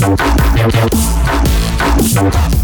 Thank you.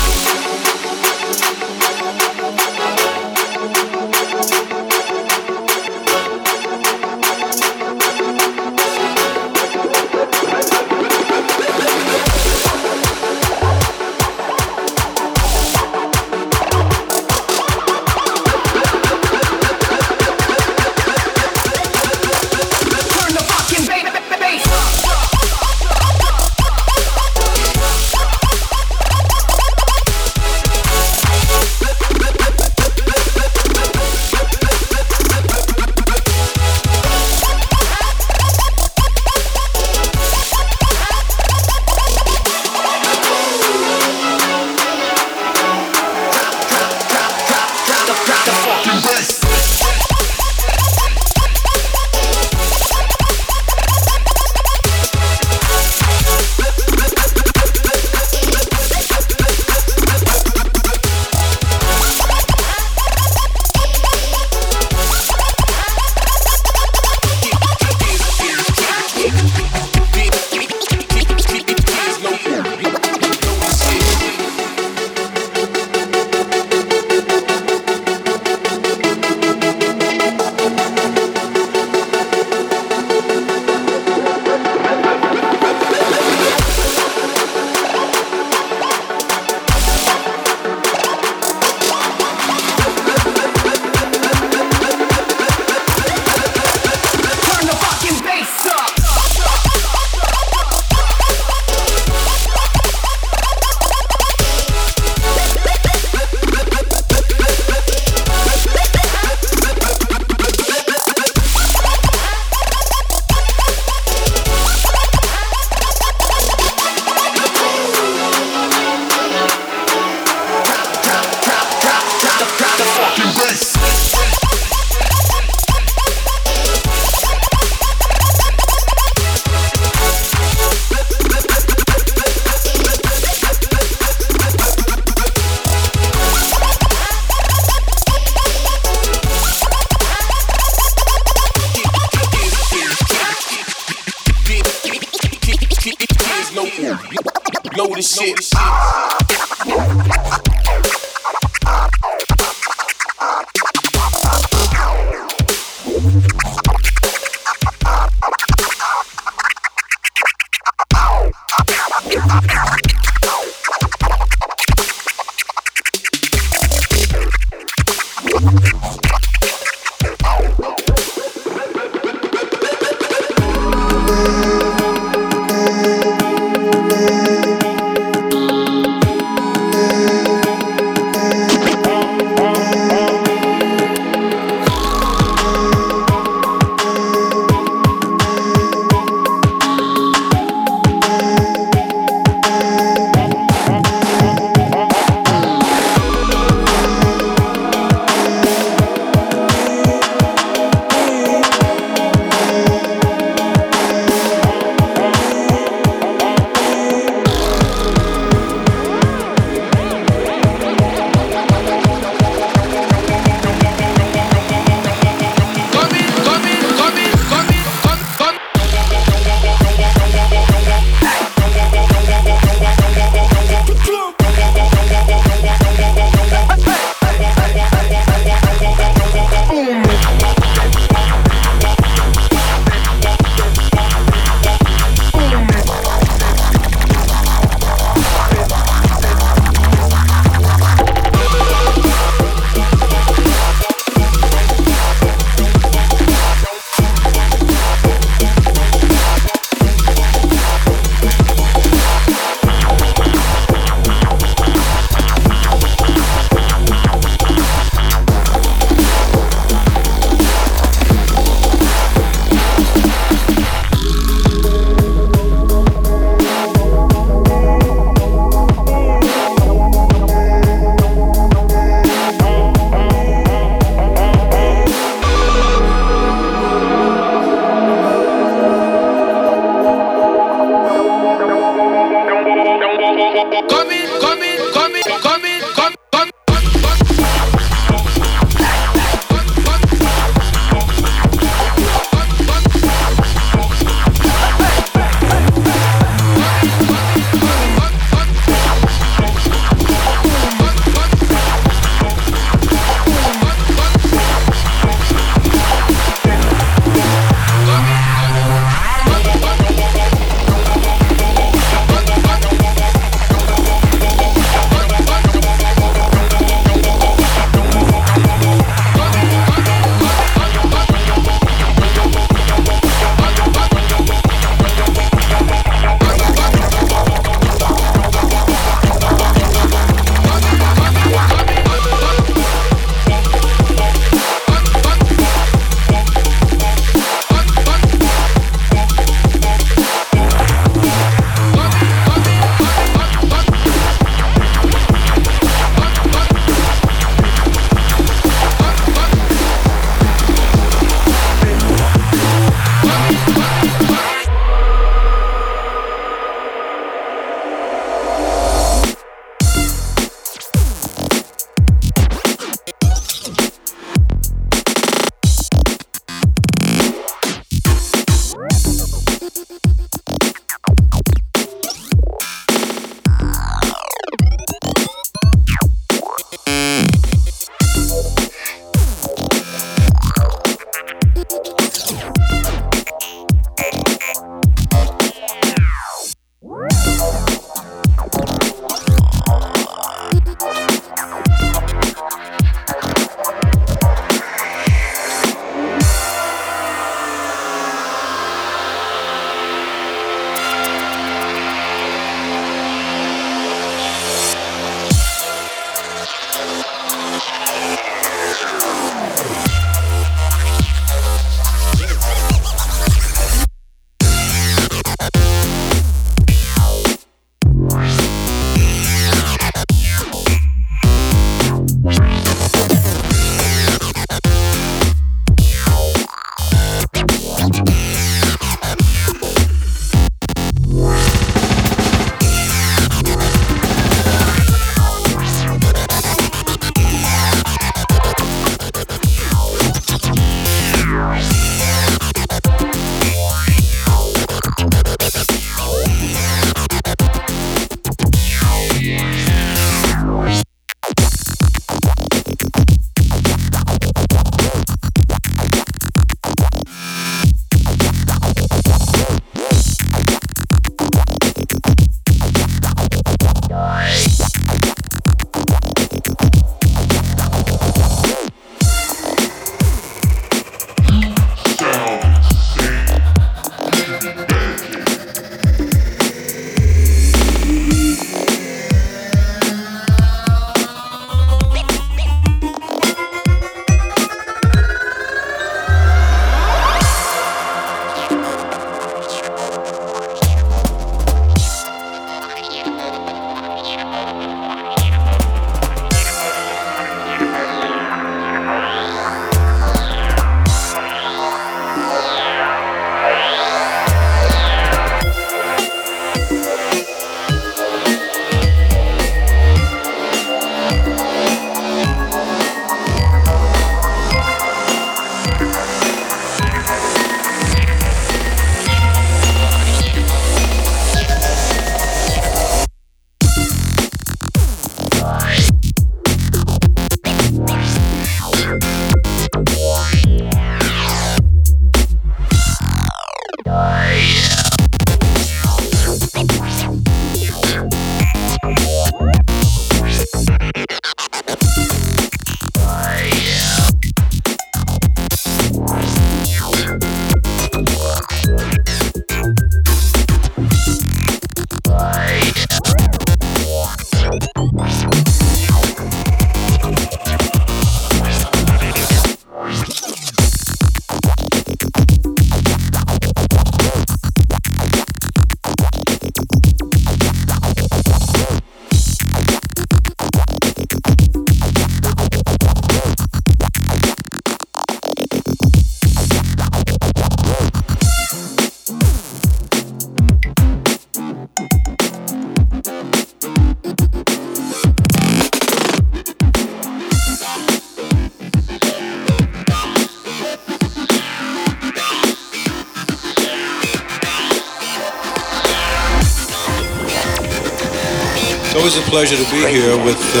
Pleasure to be here with uh,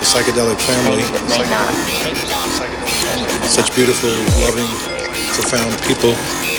the psychedelic family. Such beautiful, loving, profound people.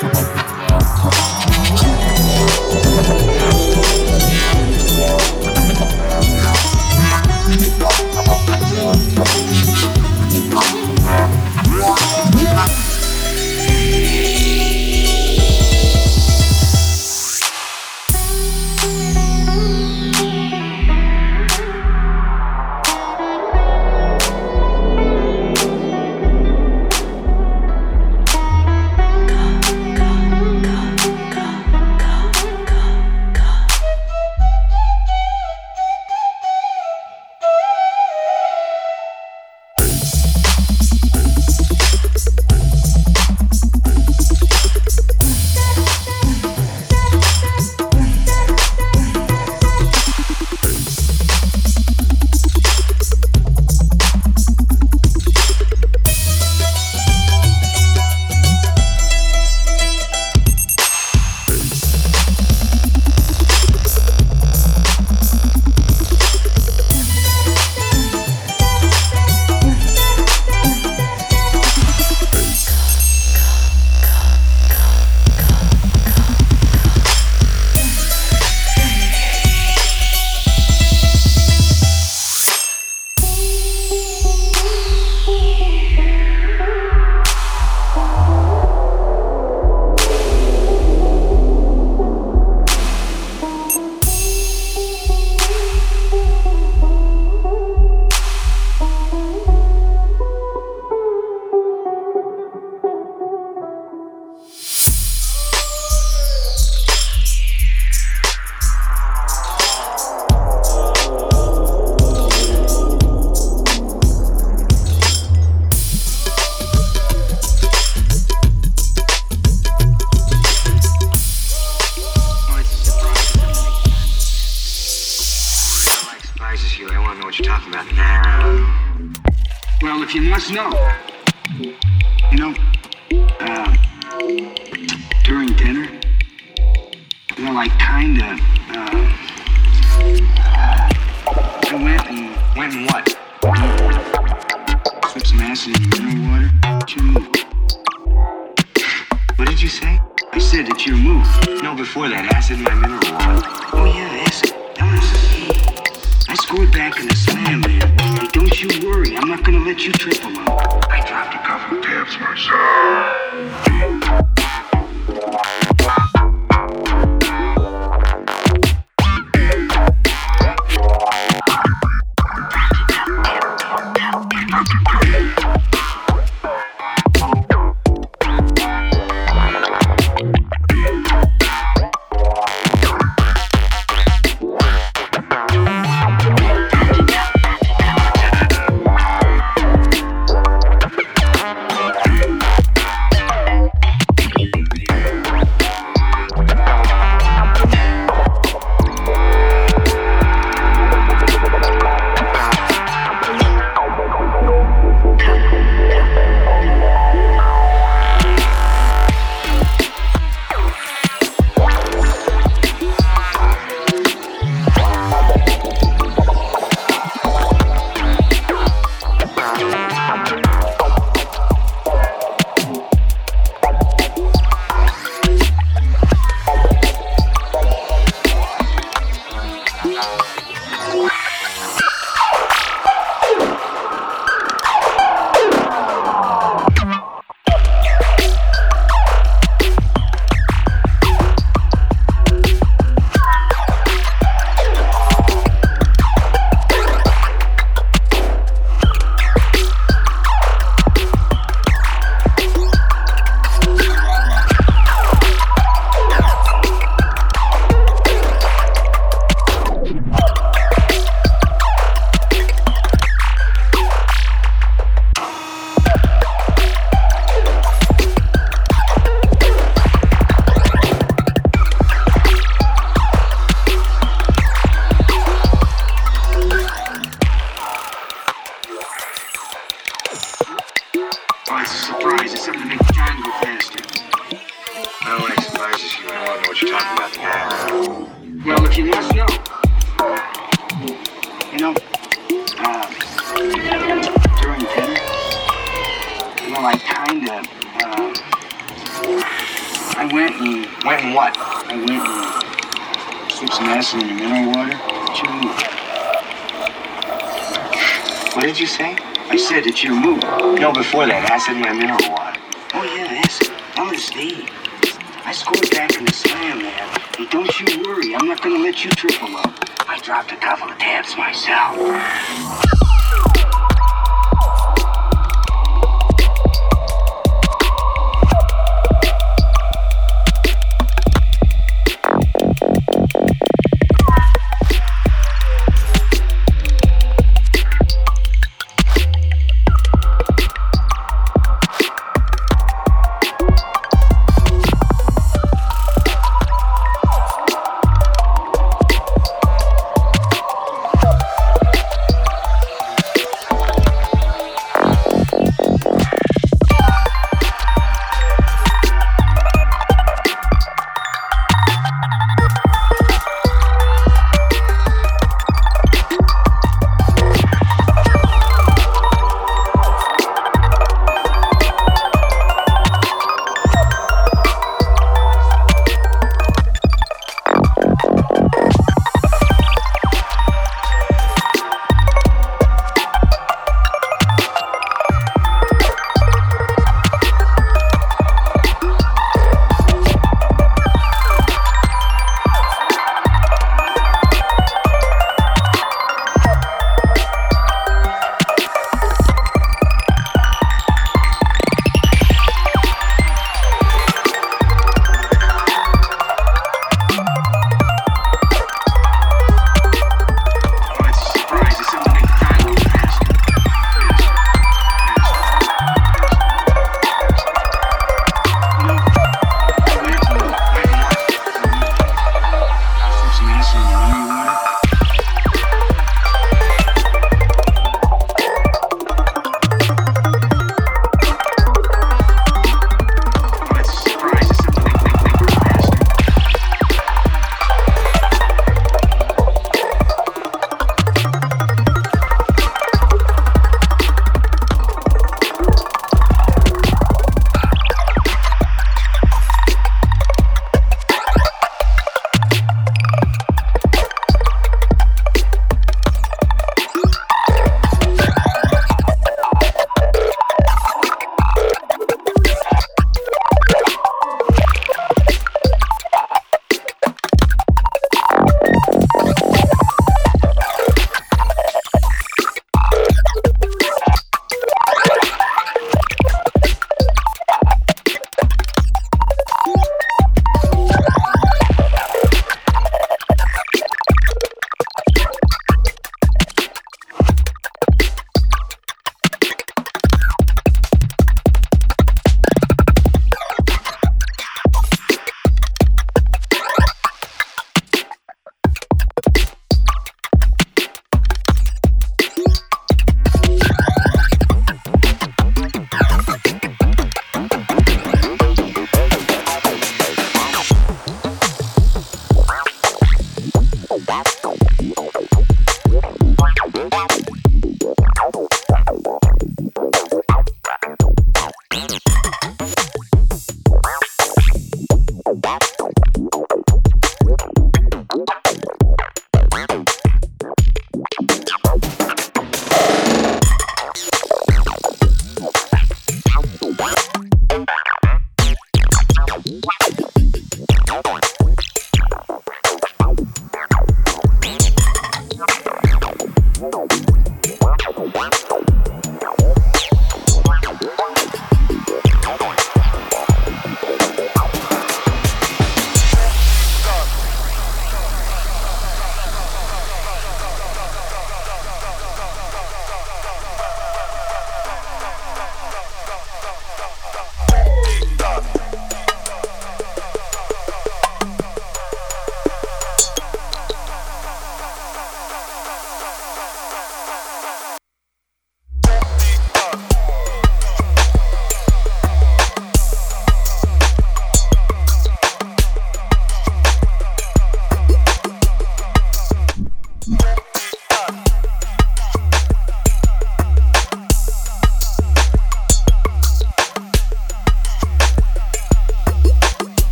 Come on.